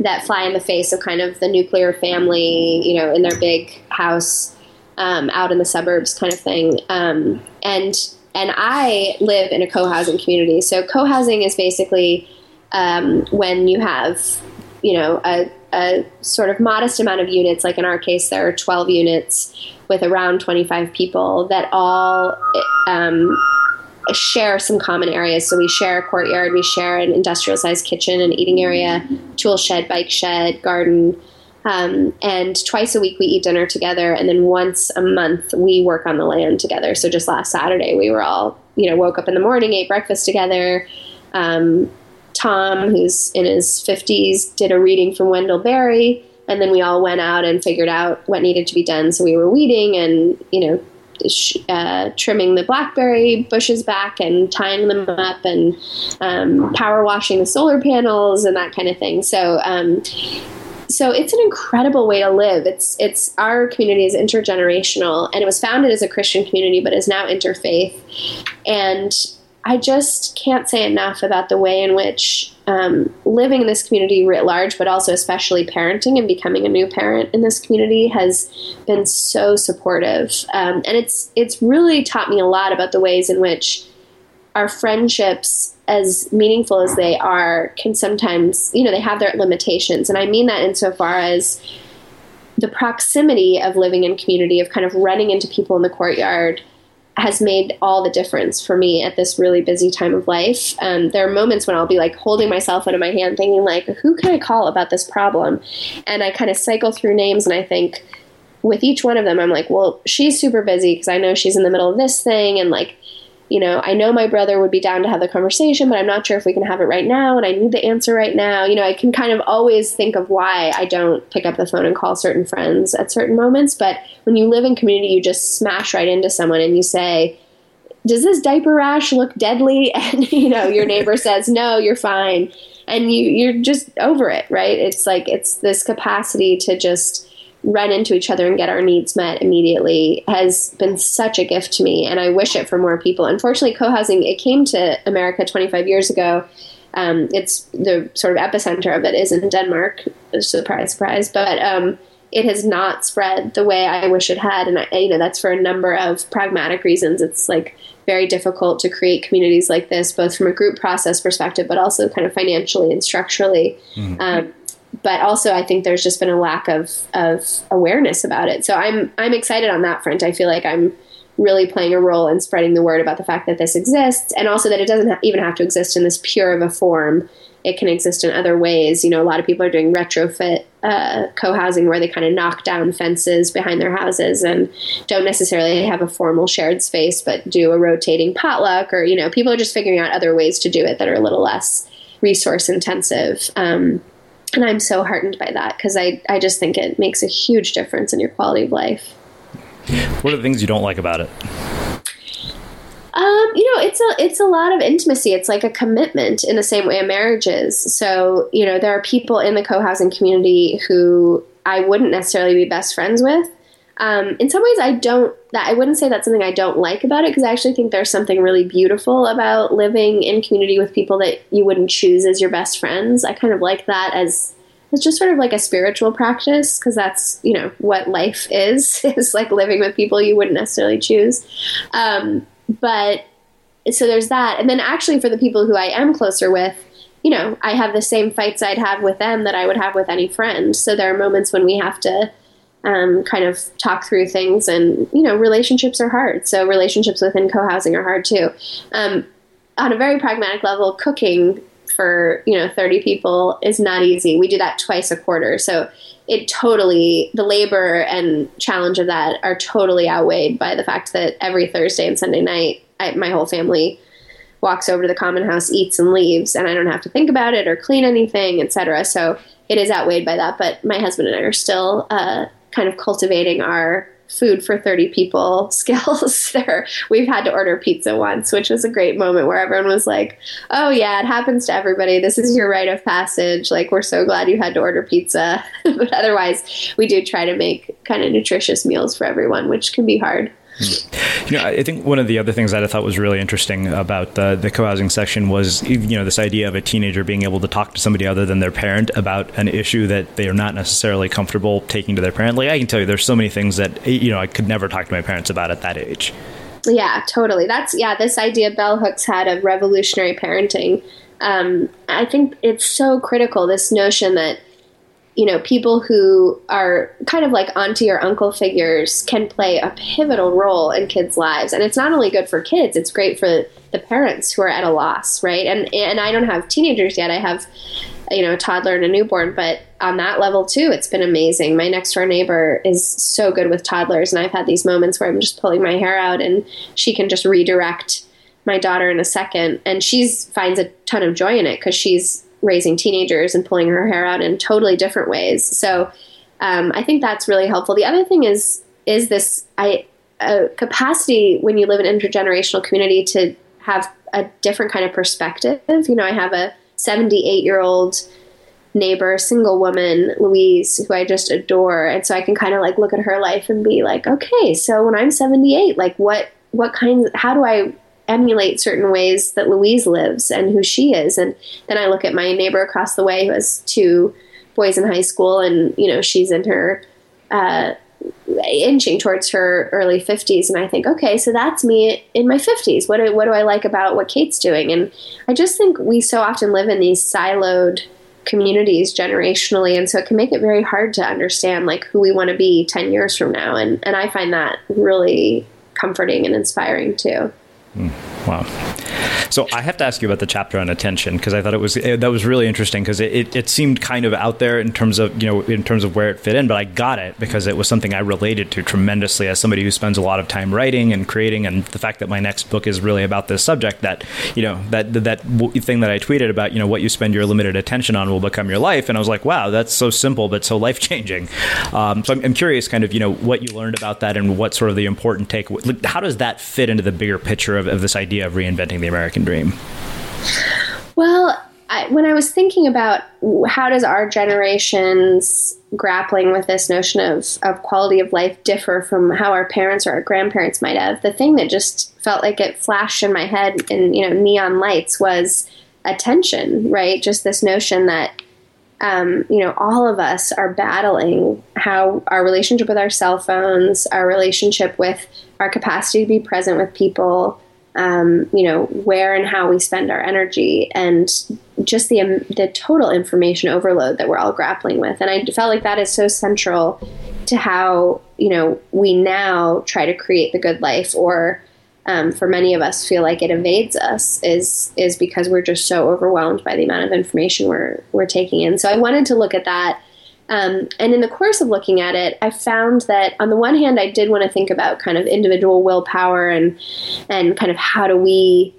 that fly in the face of kind of the nuclear family, you know, in their big house um, out in the suburbs, kind of thing. Um, and and I live in a co-housing community. So co-housing is basically um, when you have you know a a sort of modest amount of units, like in our case, there are 12 units with around 25 people that all um, share some common areas. So we share a courtyard, we share an industrial sized kitchen and eating area, tool shed, bike shed, garden. Um, and twice a week we eat dinner together, and then once a month we work on the land together. So just last Saturday we were all, you know, woke up in the morning, ate breakfast together, um, Tom, who's in his 50s, did a reading from Wendell Berry. And then we all went out and figured out what needed to be done. So we were weeding and, you know, uh, trimming the blackberry bushes back and tying them up and um, power washing the solar panels and that kind of thing. So, um, so it's an incredible way to live. It's it's our community is intergenerational, and it was founded as a Christian community, but is now interfaith. And I just can't say enough about the way in which um, living in this community writ large, but also especially parenting and becoming a new parent in this community has been so supportive, um, and it's it's really taught me a lot about the ways in which our friendships, as meaningful as they are, can sometimes you know they have their limitations, and I mean that insofar as the proximity of living in community, of kind of running into people in the courtyard has made all the difference for me at this really busy time of life. Um, there are moments when I'll be like holding my cell phone in my hand, thinking like, "Who can I call about this problem?" And I kind of cycle through names, and I think with each one of them, I'm like, "Well, she's super busy because I know she's in the middle of this thing," and like you know, I know my brother would be down to have the conversation, but I'm not sure if we can have it right now, and I need the answer right now. You know, I can kind of always think of why I don't pick up the phone and call certain friends at certain moments. But when you live in community, you just smash right into someone and you say, Does this diaper rash look deadly? [laughs] And, you know, your neighbor [laughs] says, No, you're fine. And you, you're just over it, right? It's like, it's this capacity to just run into each other and get our needs met immediately has been such a gift to me, and I wish it for more people. Unfortunately, co-housing it came to America 25 years ago. Um, it's the sort of epicenter of it is in Denmark. Surprise, surprise, but um, it has not spread the way I wish it had, and I, you know that's for a number of pragmatic reasons. It's like very difficult to create communities like this, both from a group process perspective, but also kind of financially and structurally. Mm-hmm. Um, but also I think there's just been a lack of of awareness about it. So I'm I'm excited on that front. I feel like I'm really playing a role in spreading the word about the fact that this exists, and also that it doesn't ha- even have to exist in this pure of a form. It can exist in other ways. You know, a lot of people are doing retrofit uh, co-housing where they kind of knock down fences behind their houses and don't necessarily have a formal shared space, but do a rotating potluck. Or you know, people are just figuring out other ways to do it that are a little less resource intensive. Um, and I'm so heartened by that because I, I just think it makes a huge difference in your quality of life. What are the things you don't like about it? Um, you know, it's a it's a lot of intimacy. It's like a commitment in the same way a marriage is. So, you know, there are people in the co-housing community who I wouldn't necessarily be best friends with. Um, in some ways, I don't. That I wouldn't say that's something I don't like about it because I actually think there's something really beautiful about living in community with people that you wouldn't choose as your best friends. I kind of like that as it's just sort of like a spiritual practice because that's you know what life is [laughs] is like living with people you wouldn't necessarily choose. Um, but so there's that, and then actually for the people who I am closer with, you know, I have the same fights I'd have with them that I would have with any friend. So there are moments when we have to um, kind of talk through things. And, you know, relationships are hard. So relationships within co housing are hard too. Um, on a very pragmatic level, cooking for, you know, 30 people is not easy. We do that twice a quarter. So it totally, the labor and challenge of that are totally outweighed by the fact that every Thursday and Sunday night, I, my whole family walks over to the common house, eats and leaves, and I don't have to think about it or clean anything, etc. So it is outweighed by that. But my husband and I are still uh, kind of cultivating our food for 30 people [laughs] skills there. We've had to order pizza once which was a great moment where everyone was like oh yeah it happens to everybody. This is your rite of passage. Like we're so glad you had to order pizza. [laughs] But otherwise we do try to make kind of nutritious meals for everyone which can be hard you know, I think one of the other things that I thought was really interesting about the, the co-housing section was, you know, this idea of a teenager being able to talk to somebody other than their parent about an issue that they are not necessarily comfortable taking to their parent. Like I can tell you, there's so many things that you know I could never talk to my parents about at that age. Yeah, totally. That's yeah. This idea Bell Hooks had of revolutionary parenting. Um, I think it's so critical. This notion that you know, people who are kind of like auntie or uncle figures can play a pivotal role in kids' lives. And it's not only good for kids, it's great for the parents who are at a loss, right? And and I don't have teenagers yet. I have you know, a toddler and a newborn, but on that level too, it's been amazing. My next door neighbor is so good with toddlers, and I've had these moments where I'm just pulling my hair out and she can just redirect my daughter in a second, and she's finds a ton of joy in it because she's raising teenagers and pulling her hair out in totally different ways. So um, I think that's really helpful. The other thing is is this I a capacity when you live in an intergenerational community to have a different kind of perspective. You know, I have a 78 year old neighbor, single woman, Louise, who I just adore, and so I can kind of like look at her life and be like, okay, so when I'm 78, like what what kinds how do I emulate certain ways that Louise lives and who she is. And then I look at my neighbor across the way who has two boys in high school, and you know she's in her uh, inching towards her early 50s and i think okay so that's me in my 50s what do, what do i like about what kate's doing? And i just think we so often live in these siloed communities generationally. And so it can make it very hard to understand like who we want to be 10 years from now. And, and i find that really comforting and inspiring too Mm, wow. So I have to ask you about the chapter on attention because I thought it was it, that was really interesting because it, it, it, seemed kind of out there in terms of you know in terms of where it fit in, but I got it because it was something I related to tremendously as somebody who spends a lot of time writing and creating, and the fact that my next book is really about this subject that you know that that thing that I tweeted about you know what you spend your limited attention on will become your life, and I was like, wow, that's so simple but so life changing. Um, so I'm, I'm curious, kind of you know what you learned about that and what sort of the important take. How does that fit into the bigger picture of, of this idea of reinventing the American dream? Well, I, when I was thinking about how does our generation's grappling with this notion of, of quality of life differ from how our parents or our grandparents might have, the thing that just felt like it flashed in my head in you know neon lights was attention, right? Just this notion that um, you know all of us are battling how our relationship with our cell phones, our relationship with our capacity to be present with people, um, you know, where and how we spend our energy, and just the um, the total information overload that we're all grappling with. And I felt like that is so central to how you know we now try to create the good life, or um, for many of us feel like it evades us is is because we're just so overwhelmed by the amount of information we're we're taking in. So I wanted to look at that um, and in the course of looking at it, I found that on the one hand, I did want to think about kind of individual willpower and and kind of how do we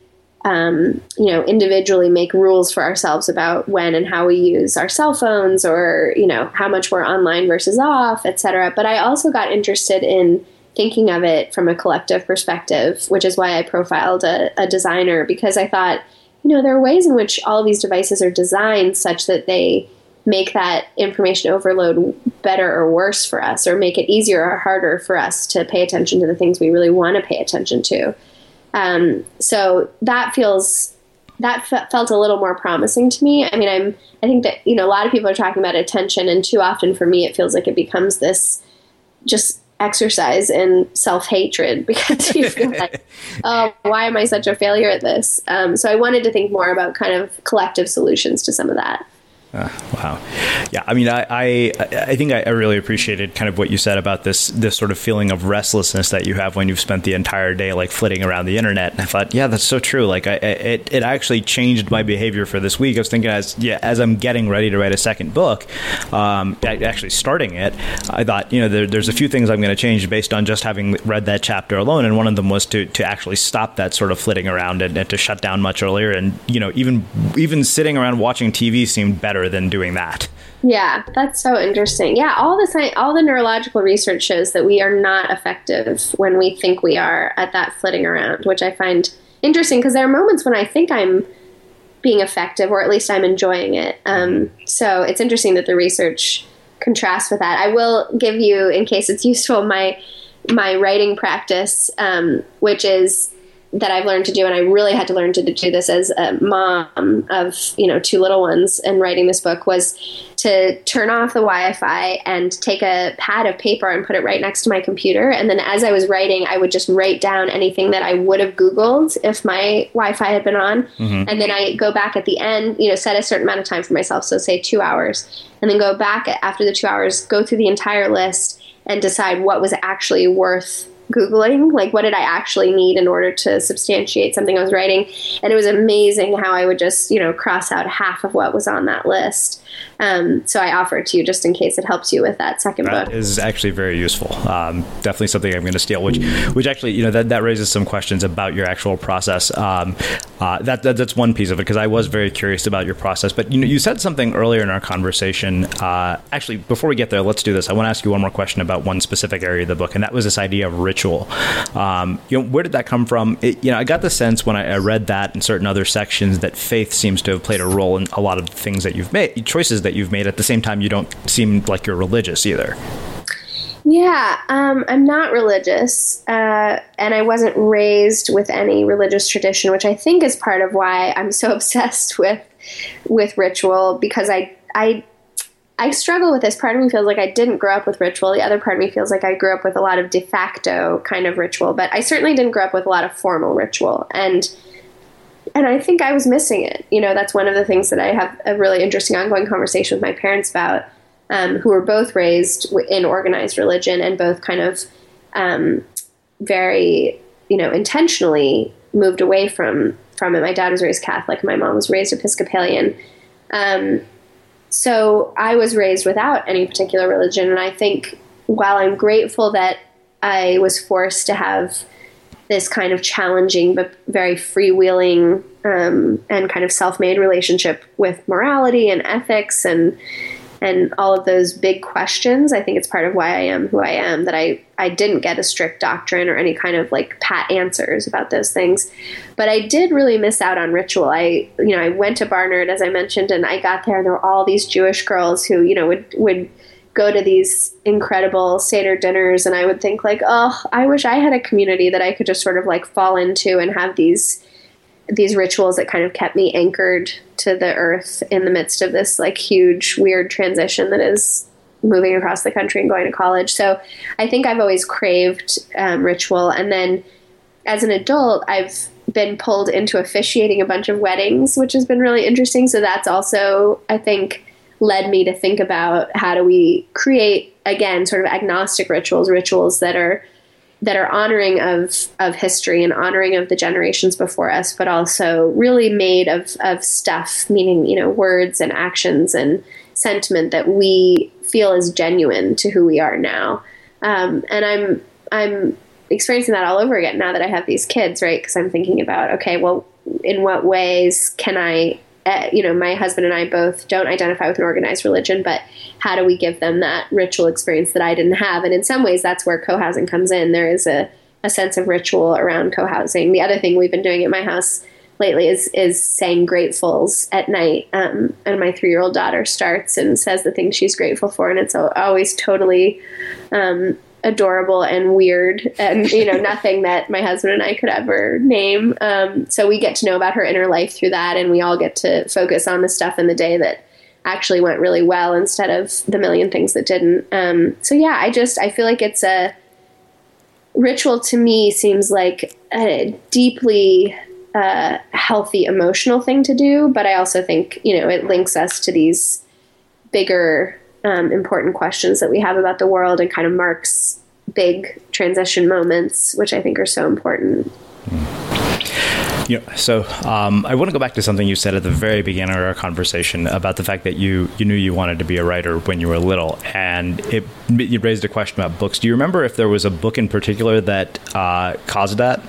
um, you know, individually make rules for ourselves about when and how we use our cell phones or, you know, how much we're online versus off, et cetera. But I also got interested in thinking of it from a collective perspective, which is why I profiled a, a designer because I thought, you know, there are ways in which all of these devices are designed such that they make that information overload better or worse for us, or make it easier or harder for us to pay attention to the things we really want to pay attention to. Um, so that feels that f- felt a little more promising to me. I mean, I'm I think that you know a lot of people are talking about attention, and too often for me, it feels like it becomes this just exercise in self hatred [laughs] because you feel like, [laughs] oh, why am I such a failure at this? Um, so I wanted to think more about kind of collective solutions to some of that. Uh, wow. Yeah. I mean, I, I, I think I, really appreciated kind of what you said about this, this sort of feeling of restlessness that you have when you've spent the entire day like flitting around the internet. And I thought, yeah, that's so true. Like I, it, it actually changed my behavior for this week. I was thinking as, yeah, as I'm getting ready to write a second book, um, actually starting it, I thought, you know, there, there's a few things I'm going to change based on just having read that chapter alone. And one of them was to, to actually stop that sort of flitting around and, and to shut down much earlier. And, you know, even, even sitting around watching TV seemed better than doing that. Yeah, that's so interesting. Yeah, all the all the neurological research shows that we are not effective when we think we are at that flitting around, which I find interesting because there are moments when I think I'm being effective, or at least I'm enjoying it. Um, so it's interesting that the research contrasts with that. I will give you, in case it's useful, my my writing practice, um, which is that I've learned to do, and I really had to learn to do this as a mom of you know two little ones and writing this book was to turn off the Wi-Fi and take a pad of paper and put it right next to my computer, and then as I was writing, I would just write down anything that I would have Googled if my Wi-Fi had been on, mm-hmm. and then I go back at the end, you know, set a certain amount of time for myself, so say two hours, and then go back after the two hours, go through the entire list and decide what was actually worth Googling, like what did I actually need in order to substantiate something I was writing. And it was amazing how I would just, you know, cross out half of what was on that list. Um, so I offer it to you just in case it helps you with that second that book. Is actually very useful. Um, definitely something I'm going to steal. Which, which actually, you know, that, that raises some questions about your actual process. Um, uh, that, that, that's one piece of it because I was very curious about your process. But you know, you said something earlier in our conversation. Uh, actually, before we get there, let's do this. I want to ask you one more question about one specific area of the book, and that was this idea of ritual. Um, you know, where did that come from? It, you know, I got the sense when I, I read that and certain other sections that faith seems to have played a role in a lot of things that you've made, choices that you've made. At the same time, you don't seem like you're religious either. Yeah, um, I'm not religious, uh, and I wasn't raised with any religious tradition, which I think is part of why I'm so [laughs] obsessed with with ritual because I I I struggle with this. Part of me feels like I didn't grow up with ritual. The other part of me feels like I grew up with a lot of de facto kind of ritual, but I certainly didn't grow up with a lot of formal ritual. And and I think I was missing it. You know, that's one of the things that I have a really interesting ongoing conversation with my parents about, um, who were both raised in organized religion and both kind of um, very, you know, intentionally moved away from from it. My dad was raised Catholic. My mom was raised Episcopalian. Um, so I was raised without any particular religion, and I think while I'm grateful that I was forced to have this kind of challenging but very freewheeling um, and kind of self-made relationship with morality and ethics and and all of those big questions. I think it's part of why I am who I am. That I I didn't get a strict doctrine or any kind of like pat answers about those things, but I did really miss out on ritual. I you know I went to Barnard as I mentioned, and I got there and there were all these Jewish girls who you know would would go to these incredible Seder dinners and I would think like, oh, I wish I had a community that I could just sort of like fall into and have these these rituals that kind of kept me anchored to the earth in the midst of this like huge weird transition that is moving across the country and going to college. So I think I've always craved um, ritual and then as an adult I've been pulled into officiating a bunch of weddings, which has been really interesting. So that's also, I think, led me to think about how do we create again sort of agnostic rituals, rituals that are that are honoring of of history and honoring of the generations before us, but also really made of of stuff, meaning you know words and actions and sentiment that we feel is genuine to who we are now. Um, and I'm I'm experiencing that all over again now that I have these kids, right? Because I'm thinking about okay, well, in what ways can I uh, you know, my husband and I both don't identify with an organized religion, but how do we give them that ritual experience that I didn't have? And in some ways, that's where co housing comes in. There is a, a sense of ritual around co housing. The other thing we've been doing at my house lately is is saying gratefuls at night. Um, and my three year old daughter starts and says the things she's grateful for, and it's always totally um, adorable and weird and you know [laughs] nothing that my husband and I could ever name. Um, so we get to know about her inner life through that and we all get to focus on the stuff in the day that actually went really well instead of the million things that didn't. Um, so yeah I just I feel like it's a ritual to me seems like a deeply uh, healthy emotional thing to do but I also think you know it links us to these bigger um, important questions that we have about the world and kind of marks big transition moments, which I think are so important. You know, so um, I want to go back to something you said at the very beginning of our conversation about the fact that you you knew you wanted to be a writer when you were little, and it you raised a question about books. Do you remember if there was a book in particular that uh, caused that?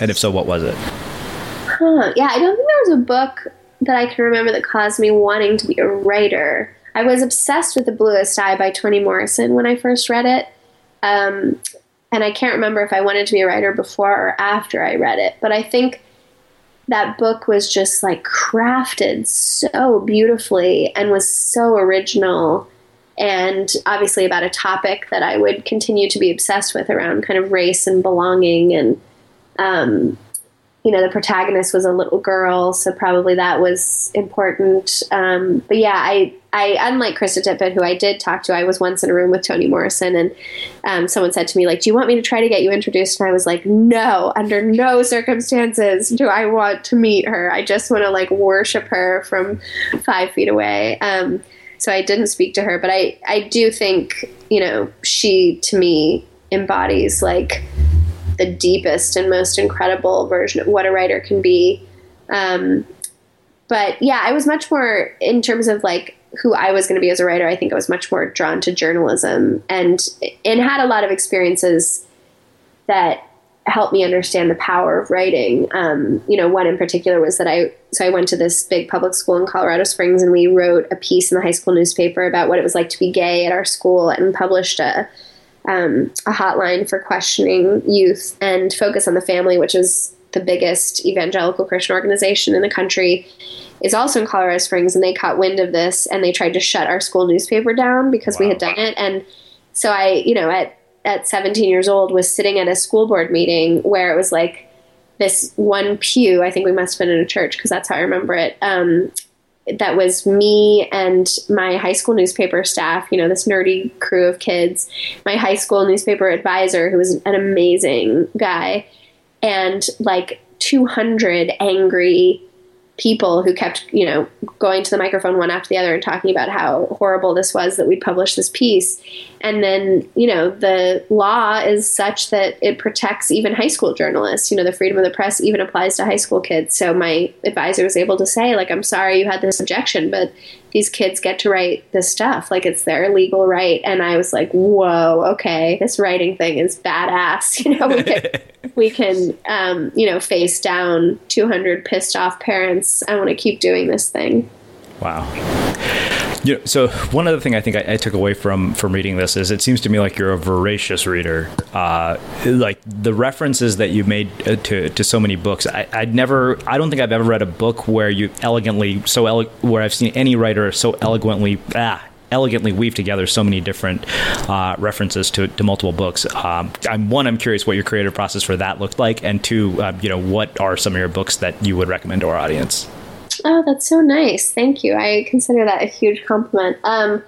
And if so, what was it? Huh. Yeah, I don't think there was a book that I can remember that caused me wanting to be a writer. I was obsessed with The Bluest Eye by Toni Morrison when I first read it. Um, and I can't remember if I wanted to be a writer before or after I read it, but I think that book was just like crafted so beautifully and was so original and obviously about a topic that I would continue to be obsessed with around kind of race and belonging and um, you know, the protagonist was a little girl, so probably that was important. Um, but yeah, I, I, unlike Krista Tippett, who I did talk to, I was once in a room with Toni Morrison, and um, someone said to me, like, "Do you want me to try to get you introduced?" And I was like, "No, under no circumstances do I want to meet her. I just want to like worship her from five feet away." Um, so I didn't speak to her, but I, I do think, you know, she to me embodies like the deepest and most incredible version of what a writer can be. Um, but yeah, I was much more in terms of like who I was going to be as a writer. I think I was much more drawn to journalism and and had a lot of experiences that helped me understand the power of writing. Um, you know, one in particular was that I so I went to this big public school in Colorado Springs and we wrote a piece in the high school newspaper about what it was like to be gay at our school and published a um, a hotline for questioning youth and Focus on the Family, which is the biggest evangelical Christian organization in the country, is also in Colorado Springs. And they caught wind of this and they tried to shut our school newspaper down because wow. we had done it. And so I, you know, at, at 17 years old, was sitting at a school board meeting where it was like this one pew. I think we must have been in a church because that's how I remember it. Um, that was me and my high school newspaper staff, you know, this nerdy crew of kids, my high school newspaper advisor, who was an amazing guy, and like 200 angry people who kept, you know, going to the microphone one after the other and talking about how horrible this was that we'd published this piece. And then, you know, the law is such that it protects even high school journalists. You know, the freedom of the press even applies to high school kids. So my advisor was able to say, like, I'm sorry you had this objection, but these kids get to write this stuff. Like it's their legal right. And I was like, whoa, okay, this writing thing is badass. [laughs] You know, we can, [laughs] we can um, you know, face down 200 pissed off parents. I want to keep doing this thing. Wow. You know, so one other thing I think I, I, took away from from reading this is it seems to me like you're a voracious reader. Uh, like the references that you made uh, to to so many books, I, would never, I don't think I've ever read a book where you elegantly so ele- where I've seen any writer so eloquently ah elegantly weave together so many different uh, references to, to multiple books. Um, I'm one, I'm curious what your creative process for that looked like, and two, uh, you know, what are some of your books that you would recommend to our audience? Oh, that's so nice. Thank you. I consider that a huge compliment. Um,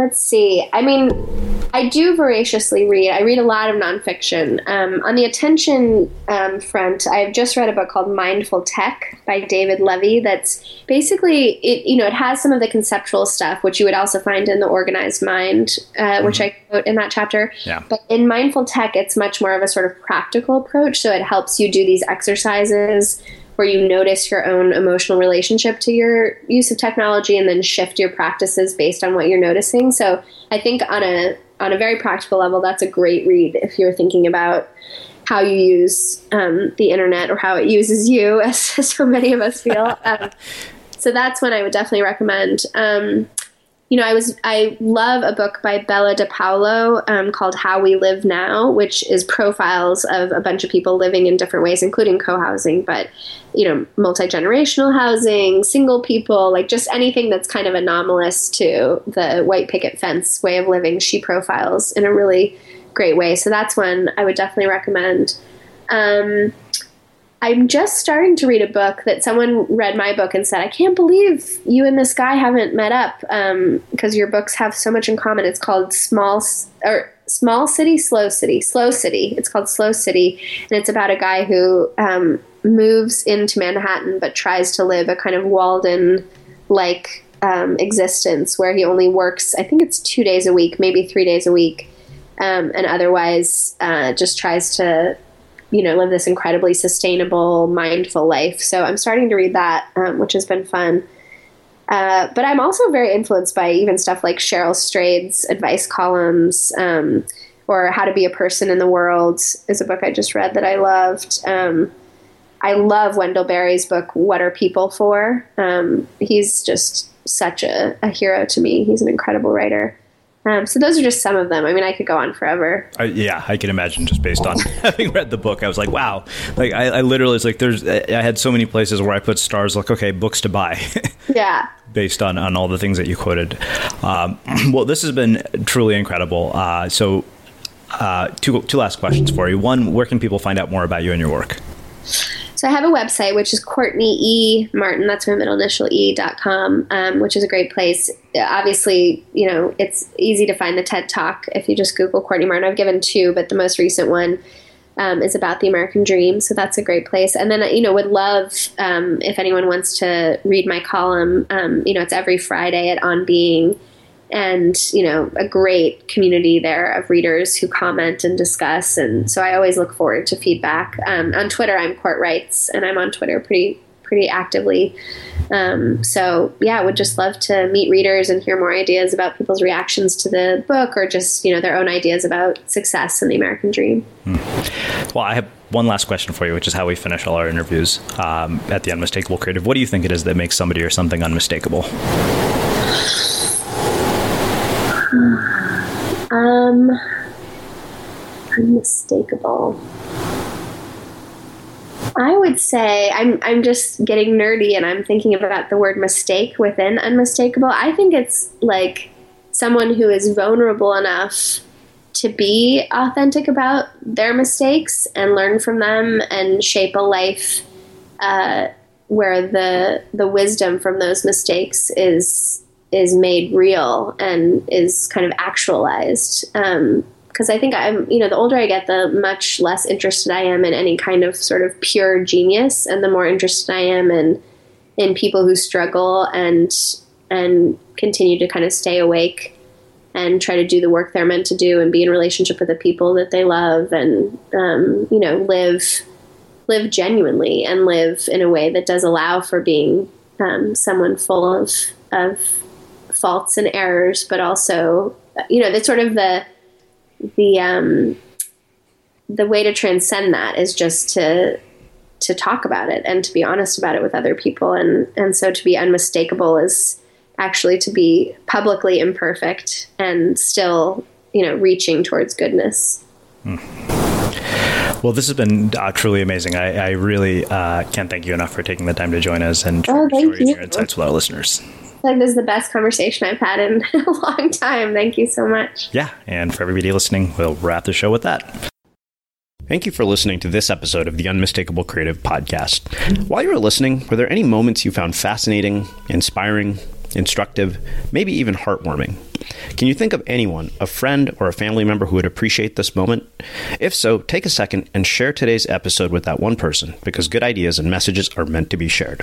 let's see. I mean, I do voraciously read. I read a lot of nonfiction. Um, on the attention um, front, I've just read a book called Mindful Tech by David Levy. That's basically it. You know, it has some of the conceptual stuff, which you would also find in the Organized Mind, uh, mm-hmm. which I quote in that chapter. Yeah. But in Mindful Tech, it's much more of a sort of practical approach. So it helps you do these exercises where you notice your own emotional relationship to your use of technology and then shift your practices based on what you're noticing. So I think on a on a very practical level, that's a great read if you're thinking about how you use um, the internet or how it uses you, [laughs] as so many of us feel. [laughs] um, so that's one I would definitely recommend. Um, you know, I was I love a book by Bella DePaulo um, called How We Live Now, which is profiles of a bunch of people living in different ways, including co-housing, but you know, multi-generational housing, single people, like just anything that's kind of anomalous to the white picket fence way of living. She profiles in a really great way. So that's one I would definitely recommend. Um, I'm just starting to read a book that someone read my book and said, I can't believe you and this guy haven't met up because um, your books have so much in common. It's called Small or Small City, Slow City, Slow City. It's called Slow City, and it's about a guy who um, moves into Manhattan but tries to live a kind of Walden like um, existence where he only works, I think it's two days a week, maybe three days a week, um, and otherwise uh, just tries to you know, live this incredibly sustainable, mindful life. So I'm starting to read that, um, which has been fun. Uh, but I'm also very influenced by even stuff like Cheryl Strayed's advice columns, um, or How to Be a Person in the World is a book I just read that I loved. Um, I love Wendell Berry's book, What Are People For? Um, he's just such a, a hero to me. He's an incredible writer. Um, so those are just some of them. I mean, I could go on forever. Uh, yeah, I can imagine just based on [laughs] having read the book. I was like, wow. Like I, I literally was like, there's. I had so many places where I put stars. Like, okay, books to buy. [laughs] yeah. Based on on all the things that you quoted. Um, [clears throat] well, this has been truly incredible. Uh, so, uh, two two last questions for you. One, where can people find out more about you and your work? So I have a website which is Courtney E Martin. That's my middle initial E dot com, um, which is a great place. Obviously, you know it's easy to find the TED Talk if you just Google Courtney Martin. I've given two, but the most recent one um, is about the American Dream, so that's a great place. And then you know would love um, if anyone wants to read my column. Um, you know, it's every Friday at On Being and you know a great community there of readers who comment and discuss. And so i always look forward to feedback. Um, on twitter i'm court writes and i'm on twitter pretty pretty actively. Um, so yeah would just love to meet readers and hear more ideas about people's reactions to the book or just you know their own ideas about success and the american dream. Hmm. well i have one last question for you which is how we finish all our interviews um, at the unmistakable creative. What do you think it is that makes somebody or something unmistakable um, unmistakable. I would say I'm I'm just getting nerdy and I'm thinking about the word mistake within unmistakable. I think it's like someone who is vulnerable enough to be authentic about their mistakes and learn from them and shape a life uh, where the the wisdom from those mistakes is is made real and is kind of actualized. Because um, I think I'm, you know, the older I get, the much less interested I am in any kind of sort of pure genius, and the more interested I am in in people who struggle and and continue to kind of stay awake and try to do the work they're meant to do and be in relationship with the people that they love and um, you know live live genuinely and live in a way that does allow for being um, someone full of of faults and errors, but also, you know, that's sort of the the um, the way to transcend that is just to to talk about it and to be honest about it with other people, and and so to be unmistakable is actually to be publicly imperfect and still, you know, reaching towards goodness. Hmm. Well, this has been uh, truly amazing. I, I really uh, can't thank you enough for taking the time to join us and oh, sharing your insights with our listeners like this is the best conversation I've had in [laughs] a long time. Thank you so much. Yeah, and for everybody listening, we'll wrap the show with that. Thank you for listening to this episode of the Unmistakable Creative Podcast. While you were listening, were there any moments you found fascinating, inspiring, instructive, maybe even heartwarming? Can you think of anyone, a friend or a family member who would appreciate this moment? If so, take a second and share today's episode with that one person because good ideas and messages are meant to be shared.